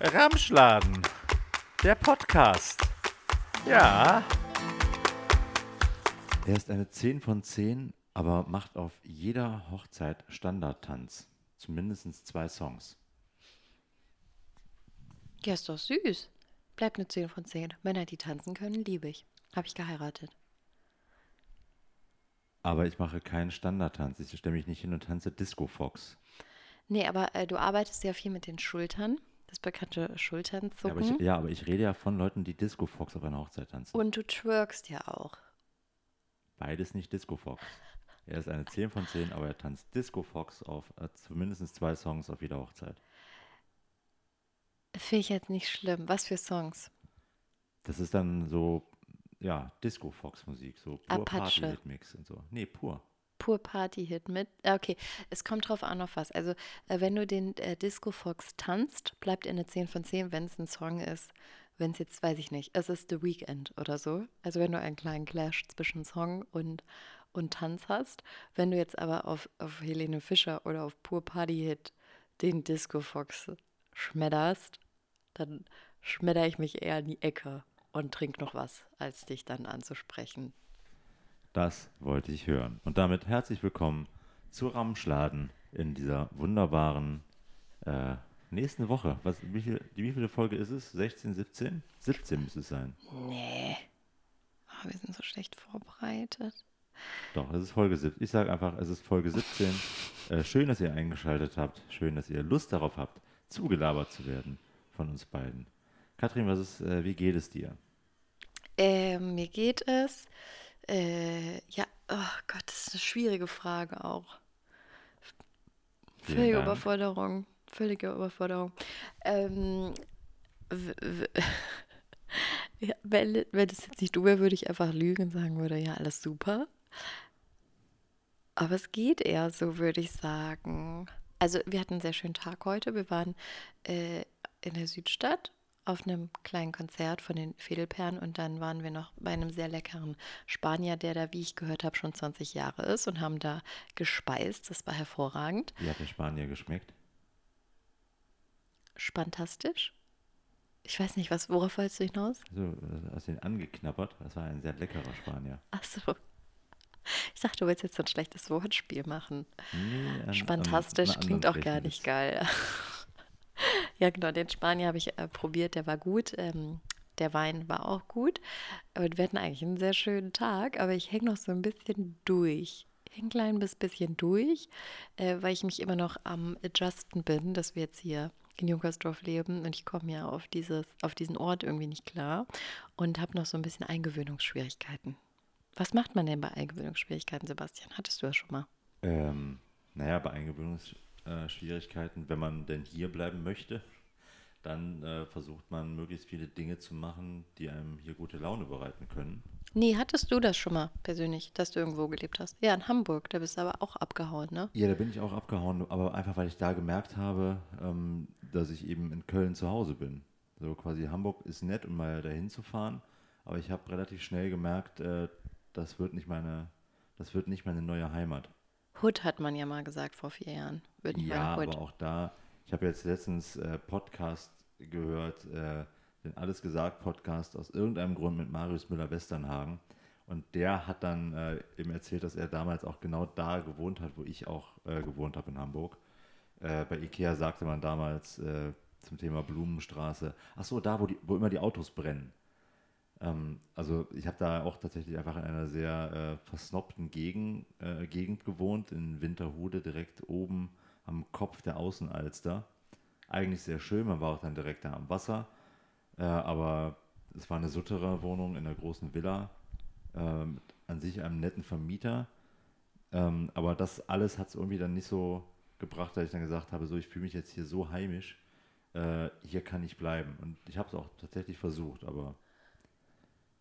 Ramschladen, der Podcast. Ja. Er ist eine 10 von 10, aber macht auf jeder Hochzeit Standardtanz. Zumindest zwei Songs. Ja, ist doch süß. Bleibt eine 10 von 10. Männer, die tanzen können, liebe ich. Habe ich geheiratet. Aber ich mache keinen Standardtanz. Ich stelle mich nicht hin und tanze Disco Fox. Nee, aber äh, du arbeitest ja viel mit den Schultern. Das bekannte Ja aber, Schulternzucken. ich, ja, aber ich rede ja von Leuten, die Disco Fox auf einer Hochzeit tanzen. Und du twerkst ja auch. Beides nicht Disco Fox. Er ist eine 10 von 10, aber er tanzt Disco Fox auf äh, zumindest zwei Songs auf jeder Hochzeit. Finde ich jetzt nicht schlimm. Was für Songs? Das ist dann so, ja, Disco Fox Musik, so pur Apache. Party-Hit-Mix und so. Nee, pur. Pur Party-Hit mit. Ah, Okay, es kommt drauf an auf was. Also, äh, wenn du den äh, Disco Fox tanzt, bleibt er eine 10 von 10, wenn es ein Song ist. Wenn es jetzt, weiß ich nicht, es ist The Weeknd oder so. Also, wenn du einen kleinen Clash zwischen Song und, und Tanz hast. Wenn du jetzt aber auf, auf Helene Fischer oder auf Pur Party-Hit den Disco Fox schmedderst, dann schmedder ich mich eher in die Ecke und trink noch was, als dich dann anzusprechen. Das wollte ich hören. Und damit herzlich willkommen zu Ramschladen in dieser wunderbaren äh, nächsten Woche. Was, wie, viel, die, wie viele Folge ist es? 16, 17? 17 müsste es sein. Nee. Ah, wir sind so schlecht vorbereitet. Doch, es ist Folge 17. Ich sage einfach, es ist Folge 17. Äh, schön, dass ihr eingeschaltet habt. Schön, dass ihr Lust darauf habt, zugelabert zu werden von uns beiden. Katrin, was ist, äh, wie geht es dir? Ähm, mir geht es. Äh, ja, oh Gott, das ist eine schwierige Frage auch. Völlige. Überforderung. Völlige Überforderung. Ähm, ja, wenn, wenn es jetzt nicht du wäre, würde ich einfach lügen und sagen würde, ja, alles super. Aber es geht eher so, würde ich sagen. Also wir hatten einen sehr schönen Tag heute. Wir waren äh, in der Südstadt auf einem kleinen Konzert von den Fädelperlen und dann waren wir noch bei einem sehr leckeren Spanier, der da, wie ich gehört habe, schon 20 Jahre ist und haben da gespeist. Das war hervorragend. Wie hat der Spanier geschmeckt? Spantastisch. Ich weiß nicht, was, worauf wolltest du hinaus? So, äh, hast ihn angeknabbert? Das war ein sehr leckerer Spanier. Ach so. Ich dachte, du willst jetzt so ein schlechtes Wortspiel machen. Nee, an- an- Spantastisch an klingt anderen auch gar nicht geil. Ja, genau, den Spanier habe ich äh, probiert, der war gut. Ähm, der Wein war auch gut. Aber wir hatten eigentlich einen sehr schönen Tag, aber ich hänge noch so ein bisschen durch. Ich klein bis- bisschen durch, äh, weil ich mich immer noch am Adjusten bin, dass wir jetzt hier in Junkersdorf leben und ich komme ja auf, dieses, auf diesen Ort irgendwie nicht klar und habe noch so ein bisschen Eingewöhnungsschwierigkeiten. Was macht man denn bei Eingewöhnungsschwierigkeiten, Sebastian? Hattest du das schon mal? Ähm, naja, bei Eingewöhnungsschwierigkeiten, wenn man denn hier bleiben möchte, dann äh, versucht man möglichst viele Dinge zu machen, die einem hier gute Laune bereiten können. Nee, hattest du das schon mal persönlich, dass du irgendwo gelebt hast? Ja, in Hamburg, da bist du aber auch abgehauen, ne? Ja, da bin ich auch abgehauen, aber einfach weil ich da gemerkt habe, ähm, dass ich eben in Köln zu Hause bin. So quasi Hamburg ist nett, um mal dahin zu fahren, aber ich habe relativ schnell gemerkt, äh, das wird nicht meine, das wird nicht meine neue Heimat. Hood hat man ja mal gesagt vor vier Jahren. Wird Ja, aber auch da, ich habe jetzt letztens äh, Podcast gehört, äh, den Alles gesagt Podcast aus irgendeinem Grund mit Marius Müller-Westernhagen. Und der hat dann äh, eben erzählt, dass er damals auch genau da gewohnt hat, wo ich auch äh, gewohnt habe in Hamburg. Äh, bei Ikea sagte man damals äh, zum Thema Blumenstraße, ach so, da, wo, die, wo immer die Autos brennen. Ähm, also ich habe da auch tatsächlich einfach in einer sehr äh, versnobten Gegend, äh, Gegend gewohnt, in Winterhude, direkt oben am Kopf der Außenalster. Eigentlich sehr schön, man war auch dann direkt da am Wasser, äh, aber es war eine Sutterer-Wohnung in einer großen Villa, äh, mit an sich einem netten Vermieter. Ähm, aber das alles hat es irgendwie dann nicht so gebracht, dass ich dann gesagt habe, so ich fühle mich jetzt hier so heimisch, äh, hier kann ich bleiben. Und ich habe es auch tatsächlich versucht, aber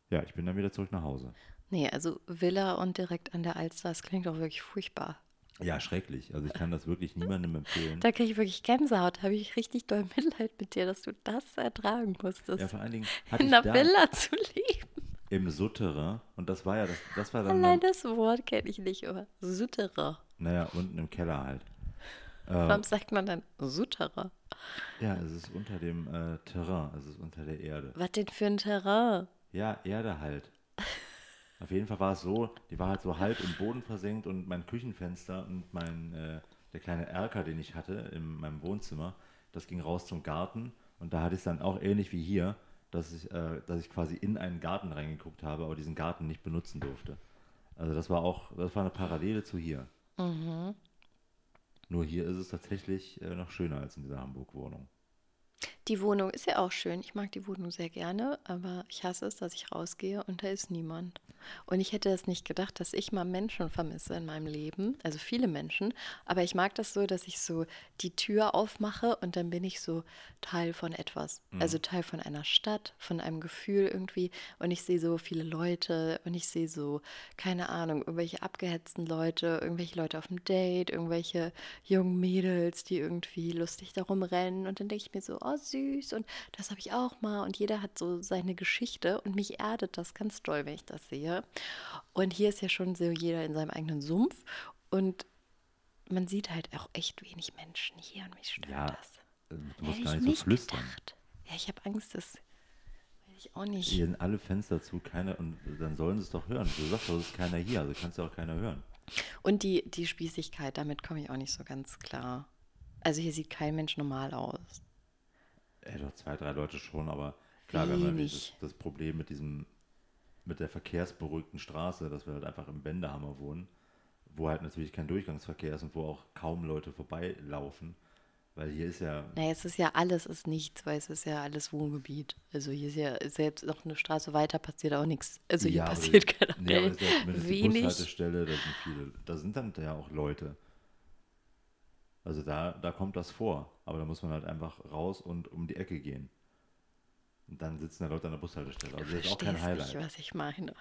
ja, ich bin dann wieder zurück nach Hause. Nee, also Villa und direkt an der Alster, das klingt auch wirklich furchtbar. Ja, schrecklich. Also ich kann das wirklich niemandem empfehlen. Da kriege ich wirklich Gänsehaut. Da habe ich richtig doll Mitleid mit dir, dass du das ertragen musstest. Ja, vor allen Dingen in einer Villa zu leben. im Sutterer und das war ja, das, das war dann, Allein das Wort kenne ich nicht, aber Sutterer. naja, unten im Keller halt. Äh, Warum sagt man dann Sutterer? Ja, es ist unter dem äh, Terrain, es ist unter der Erde. Was denn für ein Terrain? Ja, Erde halt. Auf jeden Fall war es so, die war halt so halb im Boden versenkt und mein Küchenfenster und mein, äh, der kleine Erker, den ich hatte in meinem Wohnzimmer, das ging raus zum Garten und da hatte ich es dann auch ähnlich wie hier, dass ich, äh, dass ich quasi in einen Garten reingeguckt habe, aber diesen Garten nicht benutzen durfte. Also das war auch, das war eine Parallele zu hier. Mhm. Nur hier ist es tatsächlich äh, noch schöner als in dieser Hamburg-Wohnung. Die Wohnung ist ja auch schön. Ich mag die Wohnung sehr gerne, aber ich hasse es, dass ich rausgehe und da ist niemand. Und ich hätte es nicht gedacht, dass ich mal Menschen vermisse in meinem Leben, also viele Menschen. Aber ich mag das so, dass ich so die Tür aufmache und dann bin ich so Teil von etwas. Also Teil von einer Stadt, von einem Gefühl irgendwie. Und ich sehe so viele Leute und ich sehe so, keine Ahnung, irgendwelche abgehetzten Leute, irgendwelche Leute auf dem Date, irgendwelche jungen Mädels, die irgendwie lustig darum rennen. Und dann denke ich mir so, oh süß und das habe ich auch mal. Und jeder hat so seine Geschichte und mich erdet das ganz doll, wenn ich das sehe. Und hier ist ja schon so jeder in seinem eigenen Sumpf und man sieht halt auch echt wenig Menschen hier und mich stört Ja, das. äh, du musst Hätte gar ich nicht so flüstern. gedacht. Ja, ich habe Angst, das will ich auch nicht. Hier sind alle Fenster zu, keiner, und dann sollen sie es doch hören. Du sagst doch, es ist keiner hier, also kannst ja auch keiner hören. Und die, die Spießigkeit, damit komme ich auch nicht so ganz klar. Also hier sieht kein Mensch normal aus. Ja, doch zwei, drei Leute schon, aber klar, wir haben Wenig. dieses, das Problem mit diesem, mit der verkehrsberuhigten Straße, dass wir halt einfach im Wendehammer wohnen, wo halt natürlich kein Durchgangsverkehr ist und wo auch kaum Leute vorbeilaufen. Weil hier ist ja, Naja, es ist ja alles ist nichts, weil es ist ja alles Wohngebiet. Also hier ist ja selbst noch eine Straße weiter passiert auch nichts. Also hier ja, passiert die- generell nee, aber das ist ja zumindest die wenig. Bushaltestelle, da sind viele, da sind dann ja auch Leute. Also da, da kommt das vor. Aber da muss man halt einfach raus und um die Ecke gehen. Und dann sitzen da Leute an der Bushaltestelle. Also das ist auch kein Highlight. nicht, was ich meine.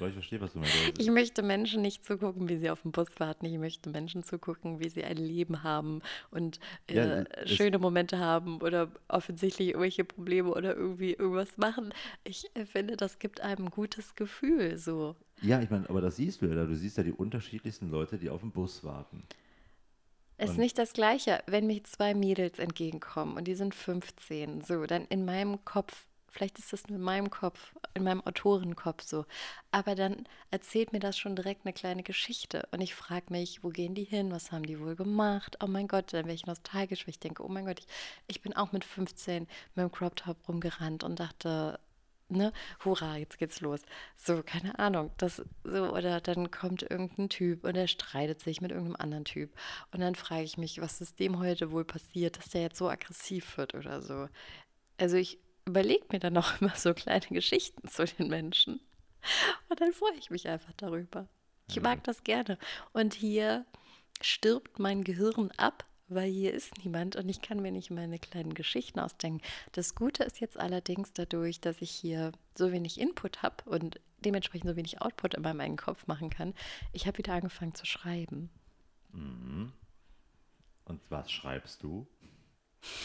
Doch, ich verstehe, was du meinst. Ich möchte Menschen nicht zugucken, wie sie auf dem Bus warten. Ich möchte Menschen zugucken, wie sie ein Leben haben und äh, Ja, schöne Momente haben oder offensichtlich irgendwelche Probleme oder irgendwie irgendwas machen. Ich äh, finde, das gibt einem ein gutes Gefühl. So. Ja, ich meine, aber das siehst du ja. Du siehst ja die unterschiedlichsten Leute, die auf den Bus warten. Es ist Und- nicht das Gleiche, wenn mich zwei Mädels entgegenkommen und die sind 15, so, dann in meinem Kopf, vielleicht ist das nur in meinem Kopf, in meinem Autorenkopf so, aber dann erzählt mir das schon direkt eine kleine Geschichte. Und ich frage mich, wo gehen die hin, was haben die wohl gemacht? Oh mein Gott, dann wäre ich nostalgisch, weil ich denke, oh mein Gott, ich, ich bin auch mit 15 mit dem Crop Top rumgerannt und dachte, ne, hurra, jetzt geht's los. So, keine Ahnung, das so oder dann kommt irgendein Typ und er streitet sich mit irgendeinem anderen Typ und dann frage ich mich, was ist dem heute wohl passiert, dass der jetzt so aggressiv wird oder so. Also ich überlege mir dann auch immer so kleine Geschichten zu den Menschen und dann freue ich mich einfach darüber. Ich mag das gerne und hier stirbt mein Gehirn ab, weil hier ist niemand und ich kann mir nicht meine kleinen Geschichten ausdenken. Das Gute ist jetzt allerdings dadurch, dass ich hier so wenig Input habe und dementsprechend so wenig Output in meinem Kopf machen kann. Ich habe wieder angefangen zu schreiben. Und was schreibst du?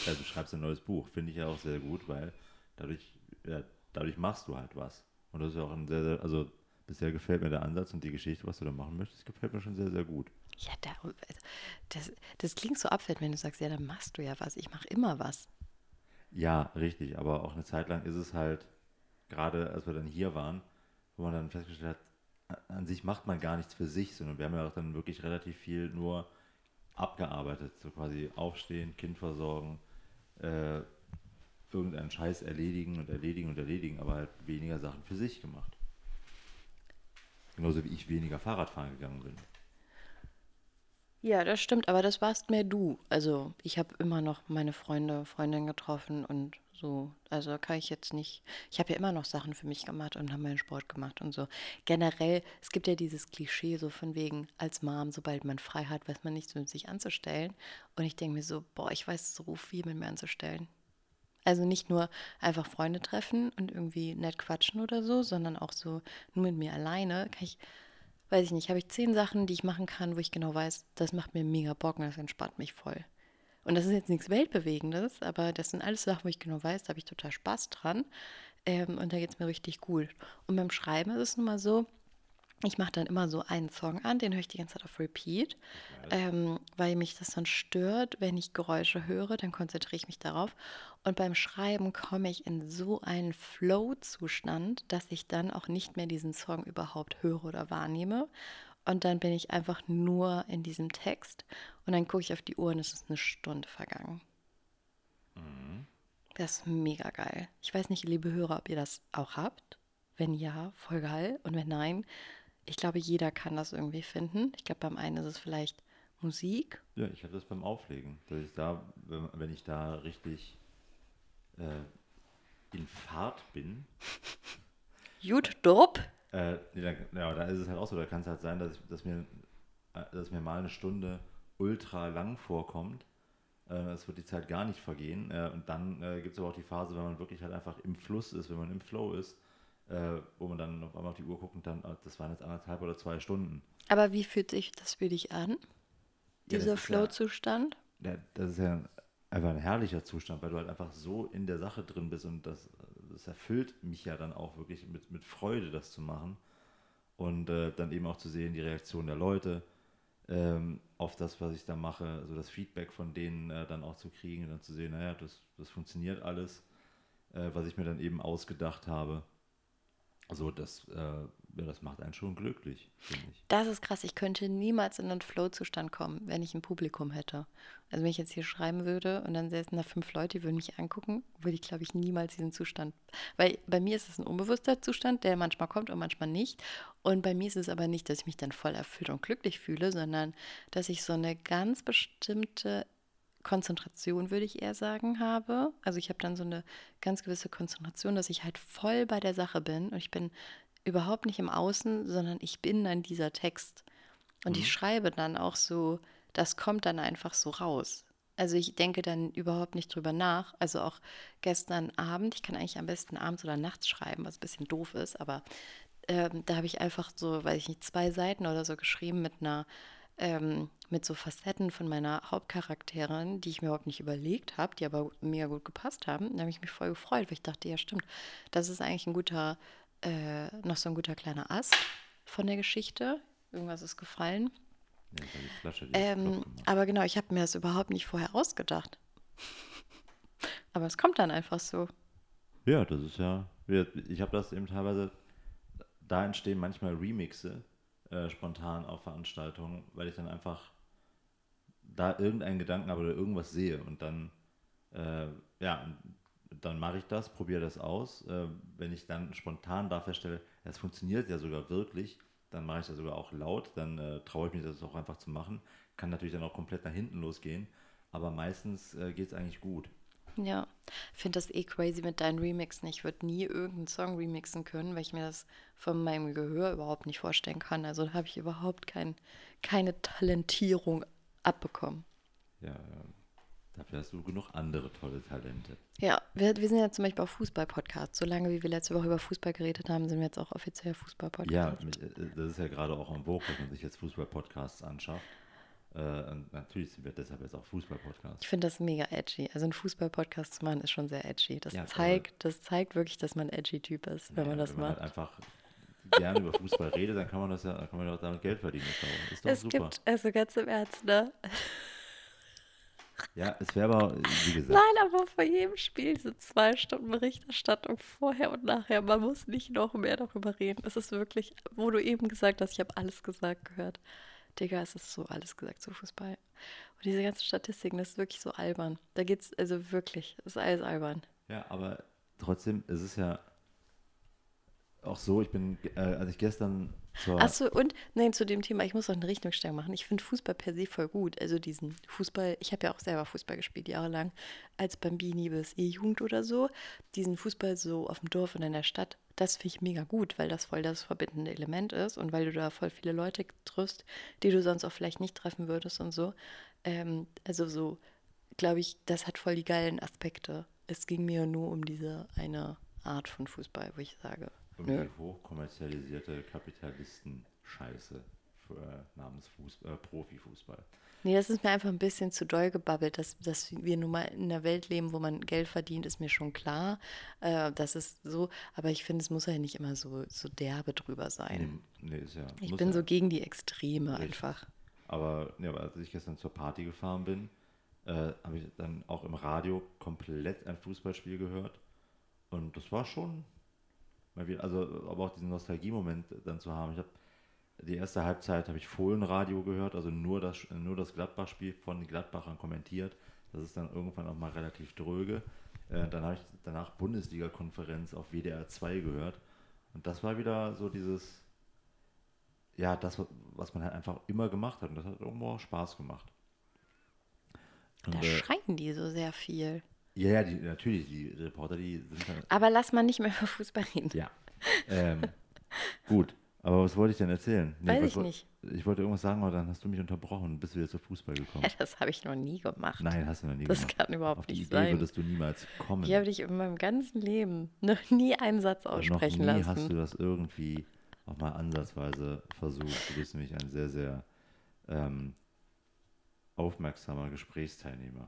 Ja, du schreibst ein neues Buch. Finde ich ja auch sehr gut, weil dadurch, ja, dadurch machst du halt was. Und das ist ja auch ein sehr, sehr, also bisher gefällt mir der Ansatz und die Geschichte, was du da machen möchtest, gefällt mir schon sehr, sehr gut. Ja, da, das, das klingt so abwertend, wenn du sagst, ja, dann machst du ja was. Ich mache immer was. Ja, richtig, aber auch eine Zeit lang ist es halt, gerade als wir dann hier waren, wo man dann festgestellt hat, an sich macht man gar nichts für sich, sondern wir haben ja auch dann wirklich relativ viel nur abgearbeitet, so quasi aufstehen, Kind versorgen, äh, irgendeinen Scheiß erledigen und erledigen und erledigen, aber halt weniger Sachen für sich gemacht. Genauso wie ich weniger Fahrradfahren gegangen bin. Ja, das stimmt, aber das warst mehr du. Also ich habe immer noch meine Freunde, Freundinnen getroffen und so. Also kann ich jetzt nicht. Ich habe ja immer noch Sachen für mich gemacht und habe meinen Sport gemacht und so. Generell, es gibt ja dieses Klischee so von wegen, als Mom, sobald man frei hat, weiß man nichts mit sich anzustellen. Und ich denke mir so, boah, ich weiß so viel mit mir anzustellen. Also nicht nur einfach Freunde treffen und irgendwie nett quatschen oder so, sondern auch so nur mit mir alleine kann ich weiß ich nicht, habe ich zehn Sachen, die ich machen kann, wo ich genau weiß, das macht mir mega Bock und das entspannt mich voll. Und das ist jetzt nichts Weltbewegendes, aber das sind alles Sachen, wo ich genau weiß, da habe ich total Spaß dran. Ähm, und da geht es mir richtig gut. Und beim Schreiben ist es nun mal so, ich mache dann immer so einen Song an, den höre ich die ganze Zeit auf Repeat, ähm, weil mich das dann stört, wenn ich Geräusche höre, dann konzentriere ich mich darauf. Und beim Schreiben komme ich in so einen Flow-Zustand, dass ich dann auch nicht mehr diesen Song überhaupt höre oder wahrnehme. Und dann bin ich einfach nur in diesem Text und dann gucke ich auf die Uhr und es ist eine Stunde vergangen. Das ist mega geil. Ich weiß nicht, liebe Hörer, ob ihr das auch habt. Wenn ja, voll geil. Und wenn nein, ich glaube, jeder kann das irgendwie finden. Ich glaube, beim einen ist es vielleicht Musik. Ja, ich habe das beim Auflegen, dass ich da, wenn, ich da richtig äh, in Fahrt bin, Gut, Drupp. äh, nee, dann, ja, da ist es halt auch so, da kann es halt sein, dass, ich, dass, mir, äh, dass mir mal eine Stunde ultra lang vorkommt. Äh, Es wird die Zeit gar nicht vergehen. Äh, und dann äh, gibt es aber auch die Phase, wenn man wirklich halt einfach im Fluss ist, wenn man im Flow ist, äh, wo man dann auf einmal auf die Uhr guckt und dann, äh, das waren jetzt anderthalb oder zwei Stunden. Aber wie fühlt sich das für dich an? Dieser ja- Flow-Zustand? Ja, das ist ja einfach ein herrlicher Zustand, weil du halt einfach so in der Sache drin bist und das, das erfüllt mich ja dann auch wirklich mit, mit Freude, das zu machen. Und äh, dann eben auch zu sehen, die Reaktion der Leute ähm, auf das, was ich da mache, also das Feedback von denen äh, dann auch zu kriegen und dann zu sehen, naja, das, das funktioniert alles, äh, was ich mir dann eben ausgedacht habe. Also das, äh, ja, das macht einen schon glücklich, finde ich. Das ist krass. Ich könnte niemals in einen Flow-Zustand kommen, wenn ich ein Publikum hätte. Also wenn ich jetzt hier schreiben würde und dann säßen da fünf Leute, die würden mich angucken, würde ich, glaube ich, niemals diesen Zustand. Weil bei mir ist es ein unbewusster Zustand, der manchmal kommt und manchmal nicht. Und bei mir ist es aber nicht, dass ich mich dann voll erfüllt und glücklich fühle, sondern dass ich so eine ganz bestimmte Konzentration, würde ich eher sagen, habe. Also ich habe dann so eine ganz gewisse Konzentration, dass ich halt voll bei der Sache bin und ich bin überhaupt nicht im Außen, sondern ich bin dann dieser Text. Und ich schreibe dann auch so, das kommt dann einfach so raus. Also ich denke dann überhaupt nicht drüber nach. Also auch gestern Abend, ich kann eigentlich am besten abends oder nachts schreiben, was ein bisschen doof ist, aber ähm, da habe ich einfach so, weiß ich nicht, zwei Seiten oder so geschrieben mit einer, ähm, mit so Facetten von meiner Hauptcharakterin, die ich mir überhaupt nicht überlegt habe, die aber mega gut gepasst haben. Da habe ich mich voll gefreut, weil ich dachte, ja stimmt, das ist eigentlich ein guter, äh, noch so ein guter kleiner Ast von der Geschichte. Irgendwas ist gefallen. Ja, Flasche, Ähm, aber genau, ich habe mir das überhaupt nicht vorher ausgedacht. aber es kommt dann einfach so. Ja, das ist ja. Ich habe das eben teilweise. Da entstehen manchmal Remixe äh, spontan auf Veranstaltungen, weil ich dann einfach da irgendeinen Gedanken habe oder irgendwas sehe und dann, äh, ja, dann mache ich das, probiere das aus. Äh, wenn ich dann spontan da feststelle, es funktioniert ja sogar wirklich, dann mache ich das sogar auch laut, dann äh, traue ich mich das auch einfach zu machen. Kann natürlich dann auch komplett nach hinten losgehen, aber meistens äh, geht es eigentlich gut. Ja, ich finde das eh crazy mit deinen Remixen. Ich würde nie irgendeinen Song remixen können, weil ich mir das von meinem Gehör überhaupt nicht vorstellen kann. Also da habe ich überhaupt kein, keine Talentierung abbekommen. Ja. Dafür hast du genug andere tolle Talente. Ja, wir, wir sind ja zum Beispiel auf Fußball-Podcast. Solange wie wir letzte Woche über Fußball geredet haben, sind wir jetzt auch offiziell Fußball-Podcast. Ja, äh, das ist ja gerade auch am Vogue, dass man sich jetzt Fußball-Podcasts anschafft. Äh, und natürlich sind wir deshalb jetzt auch Fußball-Podcasts. Ich finde das mega edgy. Also einen Fußball-Podcast zu machen ist schon sehr edgy. Das Ja, zeigt, das zeigt wirklich, dass man ein edgy Typ ist, wenn man Naja, das wenn man macht. halt einfach gerne über Fußball redet, dann kann man das ja, dann kann man ja auch damit Geld verdienen. Doch, ist doch es super. gibt, also ganz im Ernst, ne? Ja, es wäre aber, wie gesagt, Nein, aber vor jedem Spiel diese zwei Stunden Berichterstattung vorher und nachher. Man muss nicht noch mehr darüber reden. Es ist wirklich, wo du eben gesagt hast, ich habe alles gesagt gehört. Digga, es ist so alles gesagt zu Fußball. Und diese ganzen Statistiken, das ist wirklich so albern. Da geht's, also wirklich, das ist alles albern. ja, aber trotzdem, es ist ja auch so, ich bin, äh, als ich gestern zur, Achso, und nein, zu dem Thema, ich muss noch eine Richtungsstellung machen. Ich finde Fußball per se voll gut. Also diesen Fußball, ich habe ja auch selber Fußball gespielt, jahrelang, als Bambini bis E-Jugend oder so. Diesen Fußball so auf dem Dorf und in der Stadt, das finde ich mega gut, weil das voll das verbindende Element ist und weil du da voll viele Leute triffst, die du sonst auch vielleicht nicht treffen würdest und so. Ähm, also so, glaube ich, das hat voll die geilen Aspekte. Es ging mir nur um diese eine Art von Fußball, wo ich sage, um nö. die hochkommerzialisierte Kapitalisten-Scheiße äh, namens Fußball, äh, Profifußball. Nee, das ist mir einfach ein bisschen zu doll gebabbelt, dass, dass wir nun mal in einer Welt leben, wo man Geld verdient, ist mir schon klar. Äh, das ist so, aber ich finde, es muss ja nicht immer so, so derbe drüber sein. Nee, nee, ist ja, Ich bin ja. so gegen die Extreme Richtig. einfach. Aber, ja, aber als ich gestern zur Party gefahren bin, äh, habe ich dann auch im Radio komplett ein Fußballspiel gehört. Und das war schon mal wieder, also aber auch diesen Nostalgie-Moment dann zu haben. Ich habe die erste Halbzeit habe ich Fohlenradio gehört, also nur das, nur das Gladbach-Spiel von den Gladbachern kommentiert. Das ist dann irgendwann auch mal relativ dröge. Äh, dann habe ich danach Bundesliga-Konferenz auf WDR 2 gehört. Und das war wieder so dieses, ja, das, wa- was man halt einfach immer gemacht hat. Und das hat irgendwo auch Spaß gemacht. Und, Da äh, schreien die so sehr viel. ja, ja, die, natürlich, die Reporter, die sind dann. Aber lass mal nicht mehr über Fußball reden. Ja. ähm, gut, aber was wollte ich denn erzählen? Nee, Weiß was ich nicht. Ich wollte irgendwas sagen, aber dann hast du mich unterbrochen und bist wieder zu Fußball gekommen. Das habe ich noch nie gemacht. Nein, hast du noch nie Das gemacht. kann überhaupt Auf die nicht Idee sein. würdest du niemals kommen. Ich habe dich in meinem ganzen Leben noch nie einen Satz aussprechen noch nie hast du lassen. das irgendwie auch mal ansatzweise versucht. Du bist nämlich ein sehr, sehr ähm, aufmerksamer Gesprächsteilnehmer.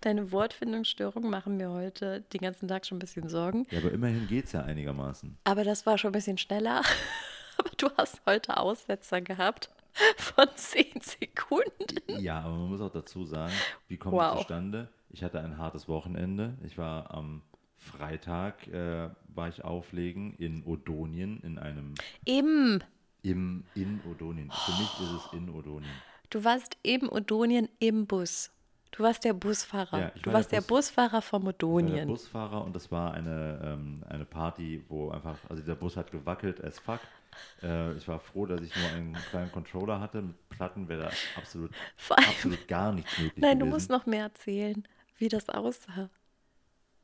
Deine Wortfindungsstörungen machen mir heute den ganzen Tag schon ein bisschen Sorgen. Ja, aber immerhin geht es ja einigermaßen. Aber das war schon ein bisschen schneller. Aber du hast heute Aussetzer gehabt von 10 Sekunden. Ja, aber man muss auch dazu sagen, wie kommt Wow. es zustande? Ich hatte ein hartes Wochenende. Ich war am Freitag, äh, war ich auflegen in Odonien, in einem, Eben, im, in Odonien. Für mich ist es in Odonien. du warst eben Odonien im Bus. Du warst der Busfahrer. Ja, du war warst der der, Bus- Busfahrer vom Ich war der. Busfahrer und das war eine, ähm, eine Party, wo einfach, also der Bus hat gewackelt as fuck. Äh, ich war froh, dass ich nur einen kleinen Controller hatte. Mit Platten wäre da absolut, allem, absolut gar nichts möglich nein, du gewesen. musst noch mehr erzählen, wie das aussah.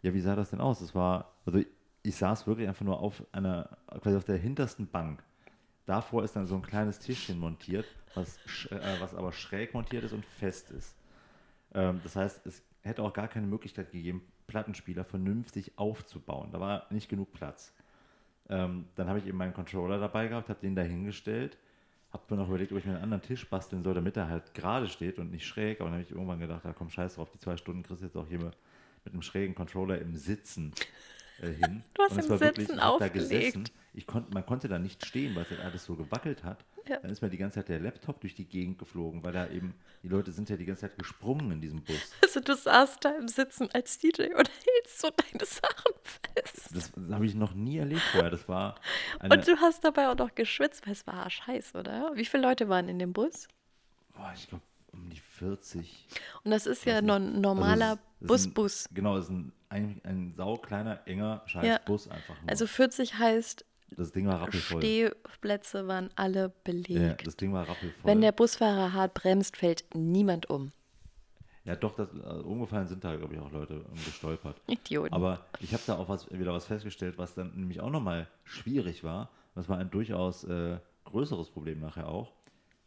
Ja, wie sah das denn aus? Das war, also ich, ich saß wirklich einfach nur auf einer, quasi auf der hintersten Bank. Davor ist dann so ein kleines Tischchen montiert, was, äh, was aber schräg montiert ist und fest ist. Ähm, das heißt, es hätte auch gar keine Möglichkeit gegeben, Plattenspieler vernünftig aufzubauen. Da war nicht genug Platz. Ähm, dann habe ich eben meinen Controller dabei gehabt, habe den dahingestellt, habe mir noch überlegt, ob ich mir einen anderen Tisch basteln soll, damit er halt gerade steht und nicht schräg. Aber dann habe ich irgendwann gedacht, da komm, scheiß drauf, die zwei Stunden kriegst du jetzt auch hier mit mit einem schrägen Controller im Sitzen äh, hin. Du hast Und es im war wirklich, Sitzen ich hab da aufgelegt. gesessen. Ich konnt, man konnte da nicht stehen, weil es halt alles so gewackelt hat. Ja. Dann ist mir die ganze Zeit der Laptop durch die Gegend geflogen, weil da eben, die Leute sind ja die ganze Zeit gesprungen in diesem Bus. Also du saßt da im Sitzen als DJ und hältst so deine Sachen fest. Das habe ich noch nie erlebt vorher. Das war Und du hast dabei auch noch geschwitzt, weil es war arschheiß, oder? Wie viele Leute waren in dem Bus? boah, ich glaube, um die 40. Und das ist ja no nicht. normaler Also ein- Bus-Bus. Genau, es ist ein, ein, ein saukleiner, enger, scheiß Ja. Bus einfach nur. Also 40 heißt, das Ding war rappelvoll. Stehplätze waren alle Ja, belegt. das Ding war rappelvoll. Wenn der Busfahrer hart bremst, fällt niemand um. ja, doch, das, äh, umgefallen sind da, glaube ich, auch Leute ähm, gestolpert. Idioten. Aber ich habe da auch was, wieder was festgestellt, was dann nämlich auch nochmal schwierig war. Das war ein durchaus äh, größeres Problem nachher auch.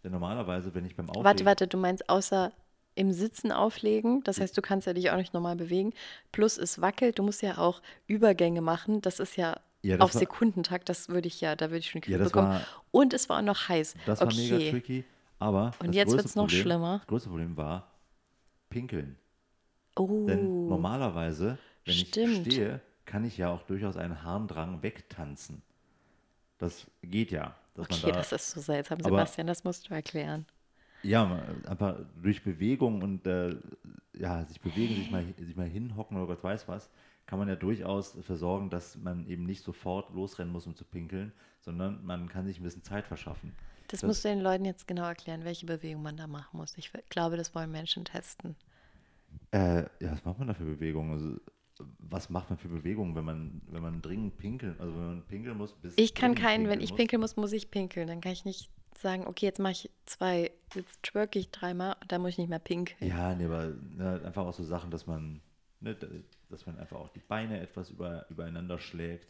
Denn normalerweise, wenn ich beim Auflegen... warte, warte, du meinst außer im Sitzen auflegen, das heißt, du kannst ja dich auch nicht normal bewegen, plus es wackelt, du musst ja auch Übergänge machen, das ist ja, Ja, auf war- Sekundentakt, das würde ich ja, da würde ich schon Ja, Krise das bekommen. war, Und es war auch noch heiß. das war okay. mega tricky. Aber Und jetzt größte wird's noch Problem- schlimmer. Das größte Problem war Pinkeln. Oh, Denn normalerweise, wenn Stimmt. ich stehe, kann ich ja auch durchaus einen Harndrang wegtanzen. Das geht ja. Okay, da, das ist so seltsam, Aber- Sebastian, das musst du erklären. Ja, einfach durch Bewegung und äh, ja, sich bewegen, sich mal, sich mal hinhocken oder Gott weiß was, kann man ja durchaus dafür sorgen, dass man eben nicht sofort losrennen muss, um zu pinkeln, sondern man kann sich ein bisschen Zeit verschaffen. Das, Das- musst du den Leuten jetzt genau erklären, welche Bewegung man da machen muss. Ich glaube, das wollen Menschen testen. Äh, ja, was macht man da für Bewegungen? Also, was macht man für Bewegungen, wenn man, wenn man dringend pinkeln, also wenn man pinkeln muss? Bis Ich kann keinen, wenn ich muss? pinkeln muss, muss ich pinkeln. Dann kann ich nicht sagen, okay, jetzt mache ich zwei, jetzt twerke ich dreimal, dann muss ich nicht mehr pinkeln. Ja, nee, aber ne, einfach auch so Sachen, dass man, ne, da- dass man einfach auch die Beine etwas über, übereinander schlägt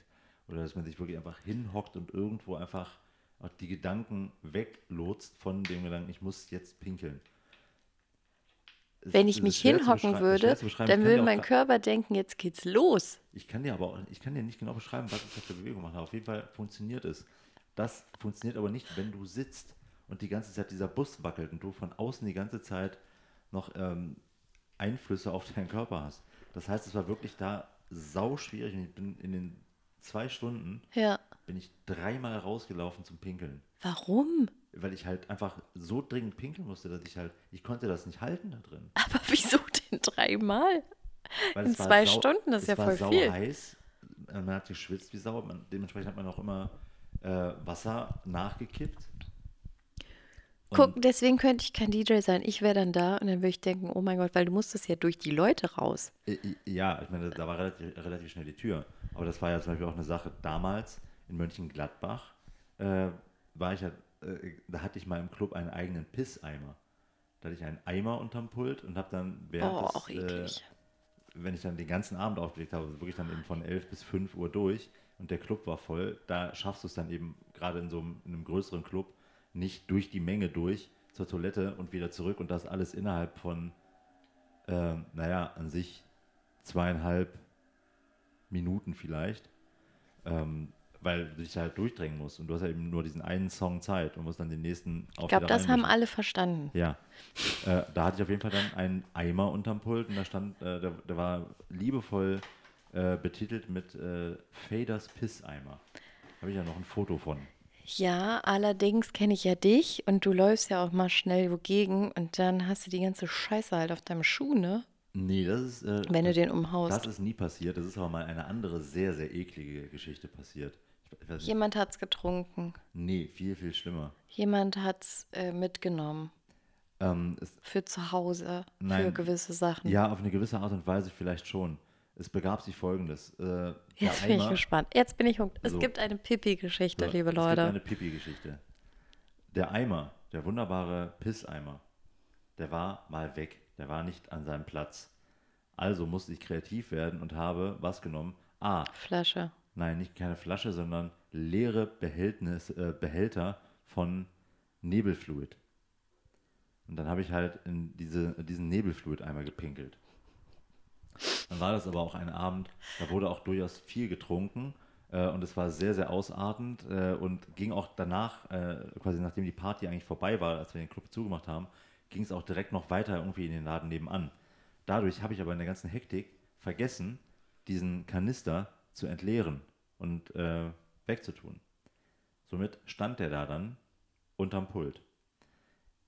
oder dass man sich wirklich einfach hinhockt und irgendwo einfach auch die Gedanken weglotst von dem Gedanken, ich muss jetzt pinkeln. Es- Wenn ich mich hinhocken würde, dann würde mein Körper denken, jetzt geht's los. Ich kann dir aber auch, ich kann dir nicht genau beschreiben, was ich für Bewegung mache. Auf jeden Fall funktioniert es. Das funktioniert aber nicht, wenn du sitzt. und die ganze Zeit dieser Bus wackelt und du von außen die ganze Zeit noch ähm, Einflüsse auf deinen Körper hast. Das heißt, es war wirklich da sau schwierig und ich bin in den zwei Stunden Ja. bin ich dreimal rausgelaufen zum Pinkeln. Warum? Weil ich halt einfach so dringend pinkeln musste, dass ich halt, ich konnte das nicht halten da drin. Aber wieso denn dreimal? In zwei sau- Stunden, das ist es ja war voll sau viel. heiß, man hat geschwitzt wie Sau, man, dementsprechend hat man auch immer äh, Wasser nachgekippt. Guck, deswegen könnte ich kein DJ sein. Ich wäre dann da und dann würde ich denken, oh mein Gott, weil du musstest ja durch die Leute raus. Ja, ich meine, da war relativ, relativ schnell die Tür. Aber das war ja zum Beispiel auch eine Sache damals in Mönchengladbach. Äh, war ich ja, äh, da hatte ich mal im Club einen eigenen Pisseimer. Da hatte ich einen Eimer unterm Pult und habe dann während Oh, des, auch eklig. Äh, wenn ich dann den ganzen Abend aufgelegt habe, also wirklich dann eben von 11 bis 5 Uhr durch und der Club war voll, da schaffst du es dann eben gerade in so einem, in einem größeren Club nicht durch die Menge durch zur Toilette und wieder zurück und das alles innerhalb von, ähm, naja, an sich zweieinhalb Minuten vielleicht, ähm, weil du dich halt durchdrängen musst und du hast ja eben nur diesen einen Song Zeit und musst dann den nächsten auch Ich glaube, das haben alle verstanden. Ja, äh, da hatte ich auf jeden Fall dann einen Eimer unterm Pult und da stand, äh, der, der war liebevoll äh, betitelt mit äh, Faders Pisseimer. Habe ich ja noch ein Foto von. Ja, allerdings kenne ich ja dich und du läufst ja auch mal schnell wogegen und dann hast du die ganze Scheiße halt auf deinem Schuh, ne? Nee, das ist. Äh, Wenn du das, den umhaust. das ist nie passiert. Das ist aber mal eine andere, sehr, sehr eklige Geschichte passiert. Ich, ich Jemand hat's getrunken. nee, viel, viel schlimmer. Jemand hat's äh, mitgenommen Ähm, für zu Hause, für Nein. gewisse Sachen. ja, auf eine gewisse Art und Weise vielleicht schon. Es begab sich folgendes. Äh, Jetzt bin ich gespannt. Jetzt bin ich hooked. Es So. gibt eine Pipi-Geschichte, So, liebe Es Leute. gibt eine Pipi-Geschichte. Der Eimer, der wunderbare Pisseimer, der war mal weg. Der war nicht an seinem Platz. Also musste ich kreativ werden und habe was genommen? Ah, Flasche. nein, nicht keine Flasche, sondern leere Behältnis, äh, Behälter von Nebelfluid. Und dann habe ich halt in diese, diesen Nebelfluid einmal gepinkelt. Dann war das aber auch ein Abend, da wurde auch durchaus viel getrunken äh, und es war sehr, sehr ausartend äh, und ging auch danach, äh, quasi nachdem die Party eigentlich vorbei war, als wir den Club zugemacht haben, ging es auch direkt noch weiter irgendwie in den Laden nebenan. Dadurch habe ich aber in der ganzen Hektik vergessen, diesen Kanister zu entleeren und äh, wegzutun. Somit stand der da dann unterm Pult.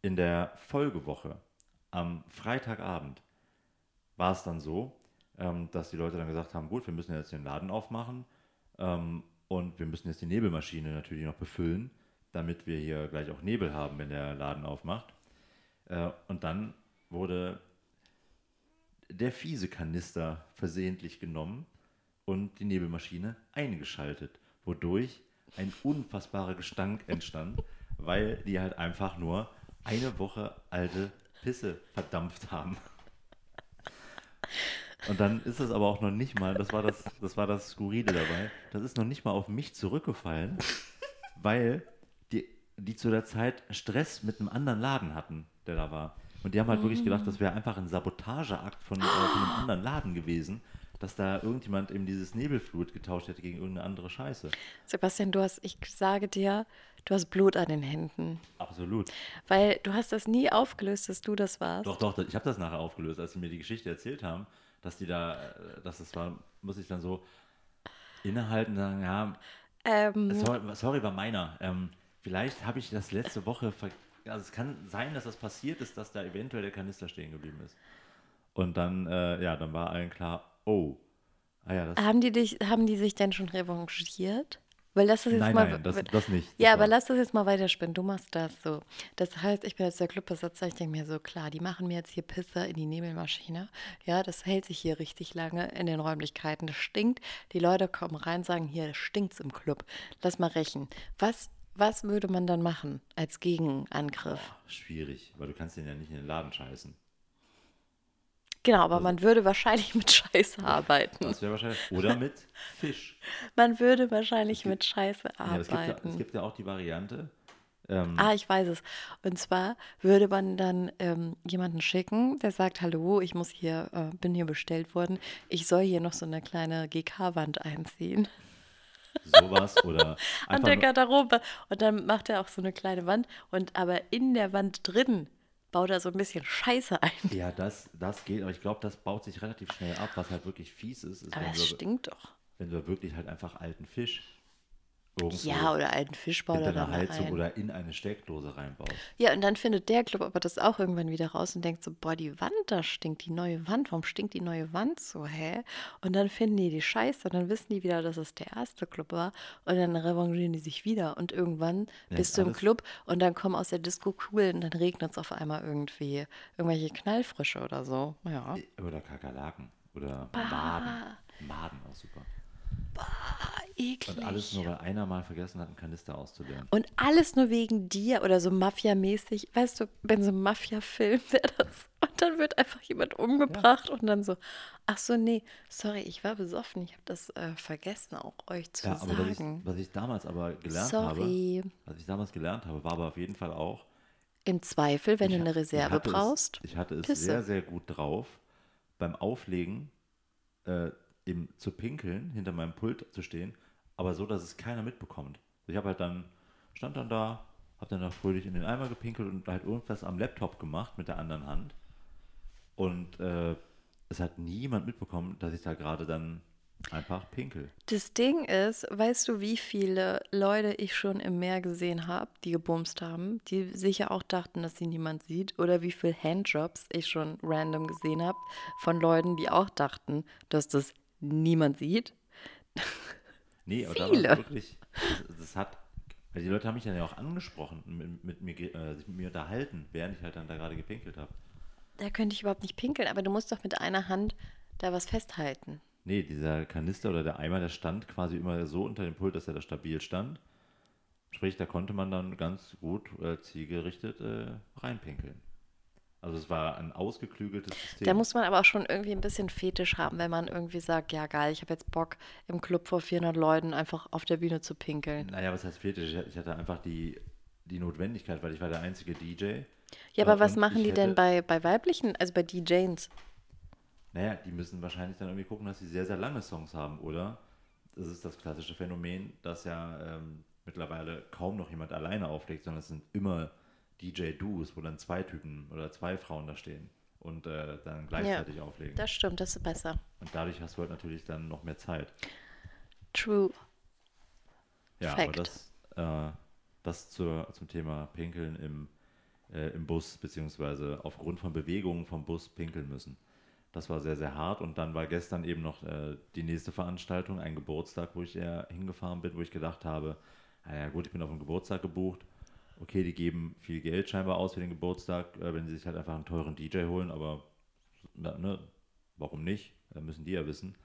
In der Folgewoche, am Freitagabend, war es dann so, ähm, dass die Leute dann gesagt haben, gut, wir müssen jetzt den Laden aufmachen ähm, und wir müssen jetzt die Nebelmaschine natürlich noch befüllen, damit wir hier gleich auch Nebel haben, wenn der Laden aufmacht. Äh, und dann wurde der fiese Kanister versehentlich genommen und die Nebelmaschine eingeschaltet, wodurch ein unfassbarer Gestank entstand, weil die halt einfach nur eine Woche alte Pisse verdampft haben. Und dann ist es aber auch noch nicht mal, das war das, das war das Skurrile dabei, das ist noch nicht mal auf mich zurückgefallen, weil die, die zu der Zeit Stress mit einem anderen Laden hatten, der da war. Und die haben halt wirklich gedacht, das wäre einfach ein Sabotageakt von, äh, von einem anderen Laden gewesen, dass da irgendjemand eben dieses Nebelflut getauscht hätte gegen irgendeine andere Scheiße. Sebastian, du hast, ich sage dir, du hast Blut an den Händen. Absolut. Weil du hast das nie aufgelöst, dass du das warst. Doch, doch, ich habe das nachher aufgelöst, als sie mir die Geschichte erzählt haben, dass die da, dass es war, muss ich dann so innehalten und sagen, ja, Ähm, sorry, sorry war meiner. Ähm, vielleicht habe ich das letzte Woche, ver also es kann sein, dass das passiert ist, dass da eventuell der Kanister stehen geblieben ist. Und dann, äh, ja, dann war allen klar, oh, ah ja, das, haben, die dich, haben die sich denn schon revanchiert? Weil das ist jetzt nein, mal. nein, das, das nicht. Das ja, aber war- lass das jetzt mal weiterspinnen. Du machst das so. Das heißt, ich bin jetzt der Clubbesitzer. Ich denke mir so, klar, die machen mir jetzt hier Pizza in die Nebelmaschine. Ja, das hält sich hier richtig lange in den Räumlichkeiten. Das stinkt. Die Leute kommen rein, sagen, hier stinkt's im Club. Lass mal rächen. Was, was würde man dann machen als Gegenangriff? schwierig, weil du kannst den ja nicht in den Laden scheißen. Genau, aber man würde wahrscheinlich mit Scheiße arbeiten. Das wäre wahrscheinlich, oder mit Fisch. Man würde wahrscheinlich mit Scheiße Ja, es, gibt ja, arbeiten. es gibt ja auch die Variante, ähm, Ah, ich weiß es. Und zwar würde man dann ähm, jemanden schicken, der sagt, hallo, ich muss hier, äh, bin hier bestellt worden, ich soll hier noch so eine kleine GK-Wand einziehen. Sowas oder An der Garderobe. Und dann macht er auch so eine kleine Wand. Und aber in der Wand drin baut er so ein bisschen Scheiße ein. ja, das, das geht, aber ich glaube, das baut sich relativ schnell ab. Was halt wirklich fies ist, ist, Aber wenn du, stinkt doch. wenn du wirklich halt einfach alten Fisch irgendwo Ja, oder alten Fisch baut hinter er einer dann Heizung ein. oder in eine Steckdose reinbaust. Ja, und dann findet der Club aber das auch irgendwann wieder raus und denkt so, boah, die Wand da stinkt, die neue Wand, warum stinkt die neue Wand so, hä? Und dann finden die die Scheiße und dann wissen die wieder, dass es der erste Club war und dann revanchieren die sich wieder und irgendwann Ja, bist ist du im Club und dann kommen aus der Disco cool und dann regnet es auf einmal irgendwie irgendwelche Knallfrische oder so, ja. Oder Kakerlaken oder Bah. Maden. Maden auch super. Eklig. Und alles nur, weil einer mal vergessen hat, einen Kanister auszuleeren. Und alles nur wegen dir oder so Mafia-mäßig. Weißt du, wenn so ein Mafia-Film wäre das. Und dann wird einfach jemand umgebracht und dann so, ach so, nee, sorry, ich war besoffen. Ich habe das äh, vergessen, auch euch zu Ja, aber was ich, sagen. was ich damals aber gelernt habe, Sorry. was ich damals gelernt habe, war aber auf jeden Fall auch, Im Zweifel, wenn ich du eine ich Reserve hatte brauchst. Es, ich hatte es Pisse. sehr, sehr gut drauf, beim Auflegen äh, eben zu pinkeln, hinter meinem Pult zu stehen, aber so, dass es keiner mitbekommt. Ich habe halt dann, stand dann da, habe dann da fröhlich in den Eimer gepinkelt und halt irgendwas am Laptop gemacht mit der anderen Hand. Und äh, es hat niemand mitbekommen, dass ich da gerade dann einfach pinkel. Das Ding ist, weißt du, wie viele Leute ich schon im Meer gesehen habe, die gebumst haben, die sicher auch dachten, dass sie niemand sieht? Oder wie viele Handjobs ich schon random gesehen habe von Leuten, die auch dachten, dass das niemand sieht? Nee, aber da Viele. war wirklich, das, das hat, weil die Leute haben mich dann ja auch angesprochen, und mit, mit mir, äh, sich mit mir unterhalten, während ich halt dann da gerade gepinkelt habe. Da könnte ich überhaupt nicht pinkeln, aber du musst doch mit einer Hand da was festhalten. Nee, dieser Kanister oder der Eimer, der stand quasi immer so unter dem Pult, dass er da stabil stand. Sprich, da konnte man dann ganz gut äh, zielgerichtet äh, reinpinkeln. Also es war ein ausgeklügeltes System. Da muss man aber auch schon irgendwie ein bisschen Fetisch haben, wenn man irgendwie sagt, ja geil, ich habe jetzt Bock im Club vor 400 Leuten einfach auf der Bühne zu pinkeln. naja, was heißt Fetisch? Ich, hatte einfach die, die Notwendigkeit, weil ich war der einzige DJ. Ja, aber Äh, was machen die denn hätte- bei, bei weiblichen, also bei DJs? Naja, die müssen wahrscheinlich dann irgendwie gucken, dass sie sehr, sehr lange Songs haben, oder? Das ist das klassische Phänomen, dass ja ähm, mittlerweile kaum noch jemand alleine auflegt, sondern es sind immer DJ-Duos, wo dann zwei Typen oder zwei Frauen da stehen und äh, dann gleichzeitig auflegen. Das stimmt, das ist besser. Und dadurch hast du halt natürlich dann noch mehr Zeit. True. Ja, Fact. aber das, äh, das zur, zum Thema Pinkeln im, äh, im Bus, beziehungsweise aufgrund von Bewegungen vom Bus pinkeln müssen. Das war sehr, sehr hart. Und dann war gestern eben noch äh, die nächste Veranstaltung, ein Geburtstag, wo ich eher hingefahren bin, wo ich gedacht habe, naja gut, ich bin auf einen Geburtstag gebucht. Okay, die geben viel Geld scheinbar aus für den Geburtstag, äh, wenn sie sich halt einfach einen teuren DJ holen, aber na, ne, warum nicht? Äh, müssen die ja wissen.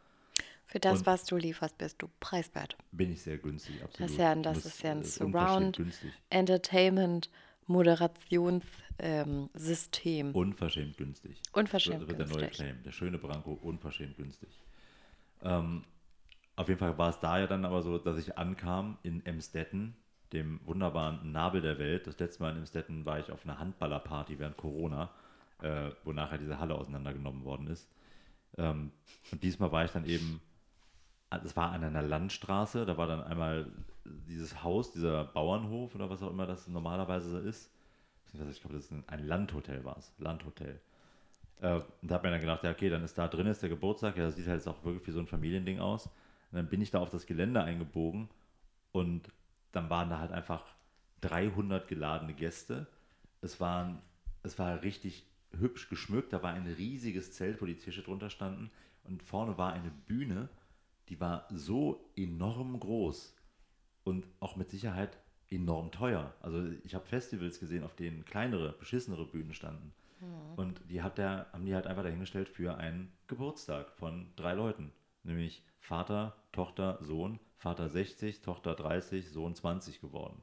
Für das, Und- was du lieferst, bist du preiswert. Bin ich sehr günstig, absolut. ist ja ein- das ist ja ein äh, unverschämt Surround. günstig. Entertainment, Moderationssystem. Ähm. Unverschämt günstig. Unverschämt Das wird der neue günstig. Claim. Der schöne Branko, unverschämt günstig. Ähm, auf jeden Fall war es da ja dann aber so, dass ich ankam in Emstetten, dem wunderbaren Nabel der Welt. Das letzte Mal in Emstetten war ich auf einer Handballerparty während Corona, äh, wo nachher diese Halle auseinandergenommen worden ist. Ähm, und diesmal war ich dann eben, es war an einer Landstraße, da war dann einmal dieses Haus, dieser Bauernhof oder was auch immer das normalerweise so ist. Ich glaube, das ist ein, Landhotel war es. Landhotel. Äh, und da habe mir dann gedacht, ja, okay, dann ist da drin ist der Geburtstag. Ja, das sieht halt jetzt auch wirklich wie so ein Familiending aus. Und dann bin ich da auf das Gelände eingebogen und dann waren da halt einfach 300 geladene Gäste. Es, waren, es war richtig hübsch geschmückt. Da war ein riesiges Zelt, wo die Tische drunter standen. Und vorne war eine Bühne, die war so enorm groß und auch mit Sicherheit enorm teuer. Also ich habe Festivals gesehen, auf denen kleinere, beschissenere Bühnen standen. Und die hat der, haben die halt einfach dahingestellt für einen Geburtstag von drei Leuten. Nämlich Vater, Tochter, Sohn, Vater 60, Tochter 30, Sohn 20 geworden.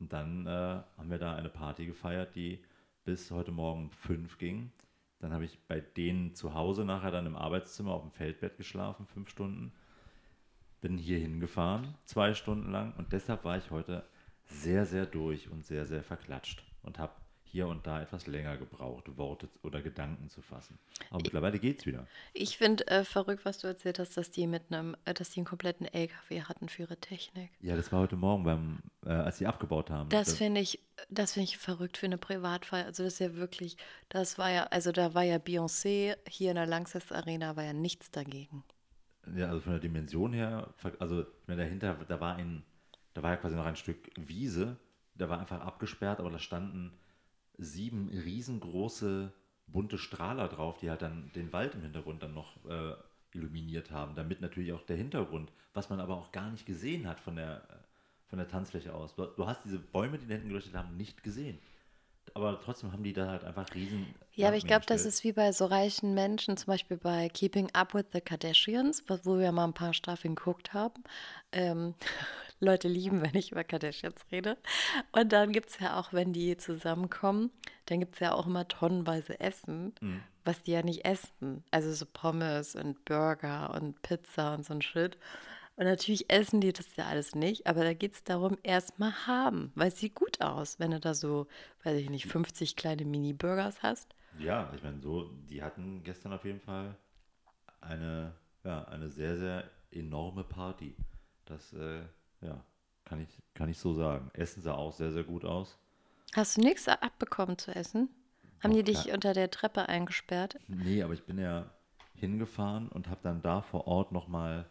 Und dann äh, haben wir da eine Party gefeiert, die bis heute Morgen um fünf ging. Dann habe ich bei denen zu Hause nachher dann im Arbeitszimmer auf dem Feldbett geschlafen, fünf Stunden. Bin hier hingefahren, zwei Stunden lang. Und deshalb war ich heute sehr, sehr durch und sehr, sehr verklatscht. Und habe hier und da etwas länger gebraucht, Worte oder Gedanken zu fassen. Aber mittlerweile geht's wieder. Ich finde äh, verrückt, was du erzählt hast, dass die mit einem, äh, dass die einen kompletten LKW hatten für ihre Technik. Ja, das war heute Morgen, beim, äh, als sie abgebaut haben. Das finde ich, das finde ich verrückt für eine Privatfeier. Also das ist ja wirklich, das war ja, also da war ja Beyoncé hier in der Langsess Arena, war ja nichts dagegen. Ja, also von der Dimension her, also dahinter, da war ein, da war ja quasi noch ein Stück Wiese, da war einfach abgesperrt, aber da standen sieben riesengroße bunte Strahler drauf, die halt dann den Wald im Hintergrund dann noch äh, illuminiert haben, damit natürlich auch der Hintergrund, was man aber auch gar nicht gesehen hat von der, von der Tanzfläche aus. Du, du hast diese Bäume, die da hinten geleuchtet haben, nicht gesehen. Aber trotzdem haben die da halt einfach riesen. Ja, aber ich glaube, das ist wie bei so reichen Menschen, zum Beispiel bei Keeping Up with the Kardashians, wo wir mal ein paar Staffeln geguckt haben. Ähm, Leute lieben, wenn ich über Kardashians rede. Und dann gibt es ja auch, wenn die zusammenkommen, dann gibt es ja auch immer tonnenweise Essen, mhm. was die ja nicht essen. Also so Pommes und Burger und Pizza und so ein Shit. Und natürlich essen die das ja alles nicht, aber da geht es darum, erstmal haben, weil es sieht gut aus, wenn du da so, weiß ich nicht, 50 kleine Mini-Burgers hast. Ja, ich meine, so, die hatten gestern auf jeden Fall eine, ja, eine sehr, sehr enorme Party. Das, äh, ja, kann ich, kann ich so sagen. Essen sah auch sehr, sehr gut aus. Hast du nichts abbekommen zu essen? Haben die dich unter der Treppe eingesperrt? Nee, aber ich bin ja hingefahren und habe dann da vor Ort nochmal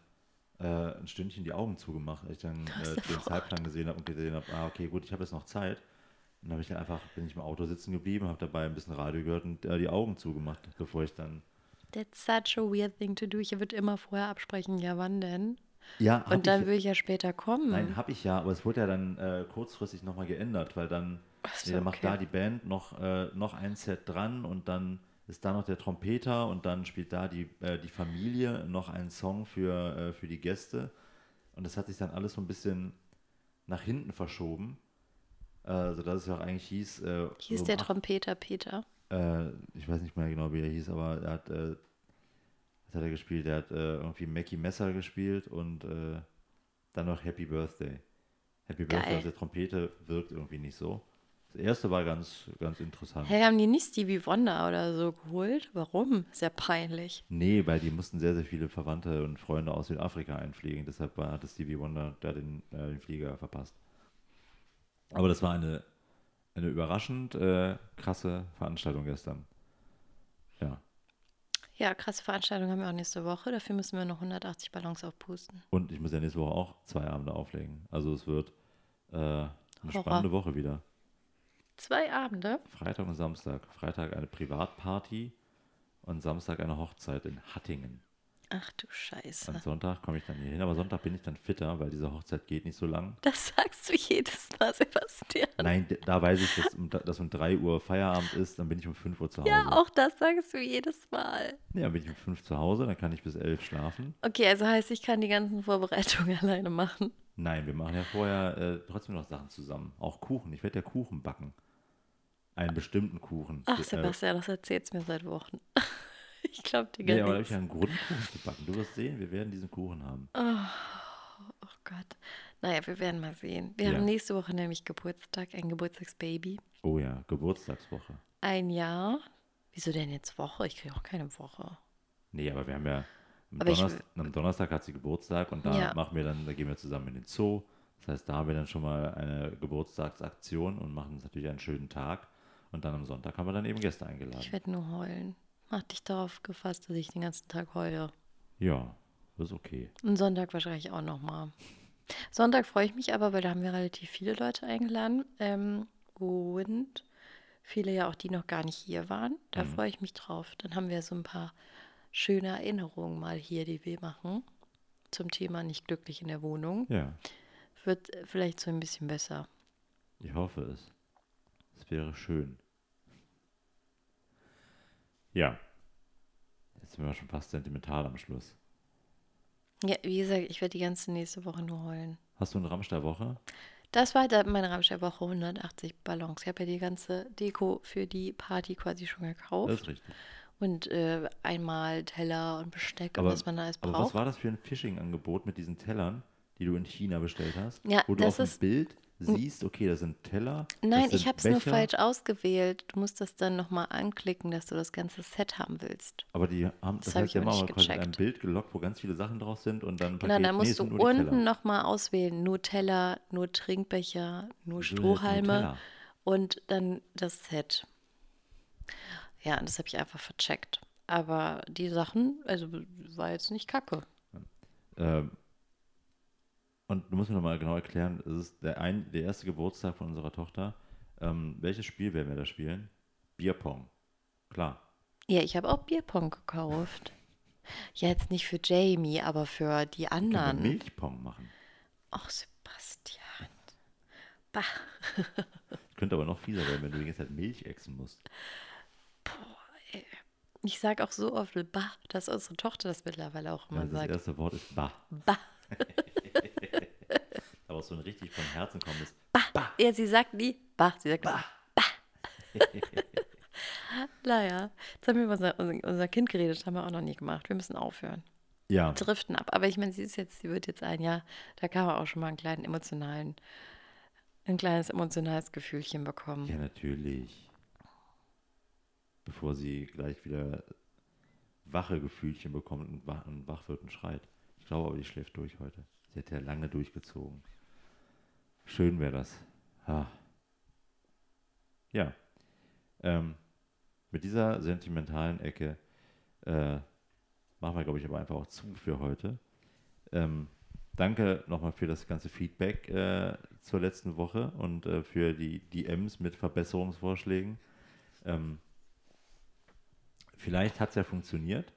äh, ein Stündchen die Augen zugemacht, als ich dann äh, den Zeitplan gesehen habe und gesehen habe, ah, okay, gut, ich habe jetzt noch Zeit. Und dann habe ich dann einfach, bin ich im Auto sitzen geblieben, habe dabei ein bisschen Radio gehört und äh, die Augen zugemacht, bevor ich dann. That's such a weird thing to do. Ich würde immer vorher absprechen, ja, wann denn? Ja, und dann ich, will ich ja später kommen. Nein, habe ich ja, aber es wurde ja dann äh, kurzfristig nochmal geändert, weil dann so, nee, dann macht da die Band noch, äh, noch ein Set dran und dann ist da noch der Trompeter und dann spielt da die, äh, die Familie noch einen Song für, äh, für die Gäste. Und das hat sich dann alles so ein bisschen nach hinten verschoben. Also dass es ja auch eigentlich hieß. Äh, hieß so der Trompeter Peter? Äh, ich weiß nicht mehr genau, wie er hieß, aber er hat, äh, was hat er gespielt? Er hat äh, irgendwie Mackie Messer gespielt und dann noch Happy Birthday. Happy Geil. Birthday, also der Trompete wirkt irgendwie nicht so. Das erste war ganz, ganz interessant. Hey, haben die nicht Stevie Wonder oder so geholt? Warum? Sehr peinlich. Nee, weil die mussten sehr, sehr viele Verwandte und Freunde aus Südafrika einfliegen. Deshalb hatte Stevie Wonder da den, äh, den Flieger verpasst. Aber das war eine, eine überraschend äh, krasse Veranstaltung gestern. Ja. Ja, krasse Veranstaltung haben wir auch nächste Woche. Dafür müssen wir noch 180 Ballons aufpusten. Und ich muss ja nächste Woche auch zwei Abende auflegen. Also es wird äh, eine Horror. spannende Woche wieder. Zwei Abende? Freitag und Samstag. Freitag eine Privatparty und Samstag eine Hochzeit in Hattingen. Ach du Scheiße. Und Sonntag komme ich dann hier hin, aber Sonntag bin ich dann fitter, weil diese Hochzeit geht nicht so lang. Das sagst du jedes Mal, Sebastian. Nein, da weiß ich, dass um, dass um 3 Uhr Feierabend ist, dann bin ich um 5 Uhr zu Hause. Ja, auch das sagst du jedes Mal. Ja, dann bin ich um 5 zu Hause, dann kann ich bis 11 schlafen. Okay, also heißt, ich kann die ganzen Vorbereitungen alleine machen. Nein, wir machen ja vorher äh, trotzdem noch Sachen zusammen. Auch Kuchen. Ich werde ja Kuchen backen. Einen bestimmten Kuchen. Ach, äh, Sebastian, das erzählt es mir seit Wochen. ich glaube dir gar nee, aber da habe ich ja einen Grundkuchen gebacken. Du wirst sehen, wir werden diesen Kuchen haben. Oh, oh Gott. Naja, wir werden mal sehen. Wir ja. haben nächste Woche nämlich Geburtstag, ein Geburtstagsbaby. Oh ja, Geburtstagswoche. Ein Jahr. Wieso denn jetzt Woche? Ich kriege auch keine Woche. Nee, aber wir haben ja am, Donnerstag, ich, am Donnerstag hat sie Geburtstag und da ja. machen wir dann, da gehen wir zusammen in den Zoo. Das heißt, da haben wir dann schon mal eine Geburtstagsaktion und machen uns natürlich einen schönen Tag. Und dann am Sonntag haben wir dann eben Gäste eingeladen. Ich werde nur heulen. Mach dich darauf gefasst, dass ich den ganzen Tag heule. Ja, das ist okay. Und Sonntag wahrscheinlich auch nochmal. Sonntag freue ich mich aber, weil da haben wir relativ viele Leute eingeladen. Ähm, und viele ja auch, die noch gar nicht hier waren. Da mhm. freue ich mich drauf. Dann haben wir so ein paar schöne Erinnerungen mal hier, die wir machen. Zum Thema nicht glücklich in der Wohnung. Ja. Wird vielleicht so ein bisschen besser. Ich hoffe es. Es wäre schön. Ja. Jetzt sind wir schon fast sentimental am Schluss. Ja, wie gesagt, ich werde die ganze nächste Woche nur heulen. Hast du eine Rammstein-Woche? Das war meine Rammstein-Woche, 180 Ballons. Ich habe ja die ganze Deko für die Party quasi schon gekauft. Das ist richtig. Und äh, einmal Teller und Besteck aber, und was man da alles braucht. Aber was war das für ein Phishing-Angebot mit diesen Tellern, die du in China bestellt hast? Ja, wo du das auf dem Bild siehst, okay, das sind Teller. Nein, das ich sind habe es nur falsch ausgewählt. Du musst das dann nochmal anklicken, dass du das ganze Set haben willst. Aber die haben, das, Das hab heißt, aber nicht quasi ein. Bild gelockt, wo ganz viele Sachen drauf sind und dann Genau, Paket, dann nee, musst es du sind unten nochmal auswählen. Nur Teller, nur Trinkbecher, nur Strohhalme und dann das Set. Ja, das habe ich einfach vercheckt. Aber die Sachen, also war jetzt nicht kacke. Ähm, und du musst mir nochmal genau erklären, es ist der, ein, der erste Geburtstag von unserer Tochter. Ähm, welches Spiel werden wir da spielen? Bierpong. Klar. Ja, ich habe auch Bierpong gekauft. Ja, jetzt nicht für Jamie, aber für die Können wir anderen. Milchpong machen. Ach, Sebastian. Bah. Könnte aber noch fieser werden, wenn du die ganze Zeit Milch exen musst. Ich sage auch so oft bah, dass unsere Tochter das mittlerweile auch immer Also das sagt. erste Wort ist Bah. Bah. Aber so ein richtig von Herzen kommendes Bah. Ja, sie sagt nie bah, sie sagt bah. bah. naja, jetzt haben wir über unser, unser Kind geredet, haben wir auch noch nie gemacht. Wir müssen aufhören. Ja, Driften ab. Aber ich meine, sie ist jetzt, sie wird jetzt ein Jahr, da kann man auch schon mal einen kleinen emotionalen, ein kleines emotionales Gefühlchen bekommen. ja, natürlich. Bevor sie gleich wieder wache Gefühlchen bekommt und wach, und wach wird und schreit. Ich glaube aber, die schläft durch heute. Sie hat ja lange durchgezogen. Schön wäre das. Ah. Ja. Ähm, mit dieser sentimentalen Ecke äh, machen wir, glaube ich, aber einfach auch zu für heute. Ähm, danke nochmal für das ganze Feedback äh, zur letzten Woche und äh, für die DMs mit Verbesserungsvorschlägen. Ähm, vielleicht hat es ja funktioniert.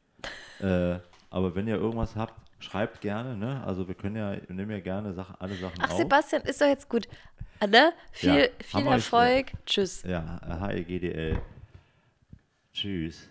äh, aber wenn ihr irgendwas habt, schreibt gerne. Ne? Also wir können ja, wir nehmen ja gerne Sachen, alle Sachen Ach, auf. Sebastian, ist doch jetzt gut. Ne? Viel, Ja, viel wir euch- Erfolg. Tschüss. Ja, HEGDL. Tschüss.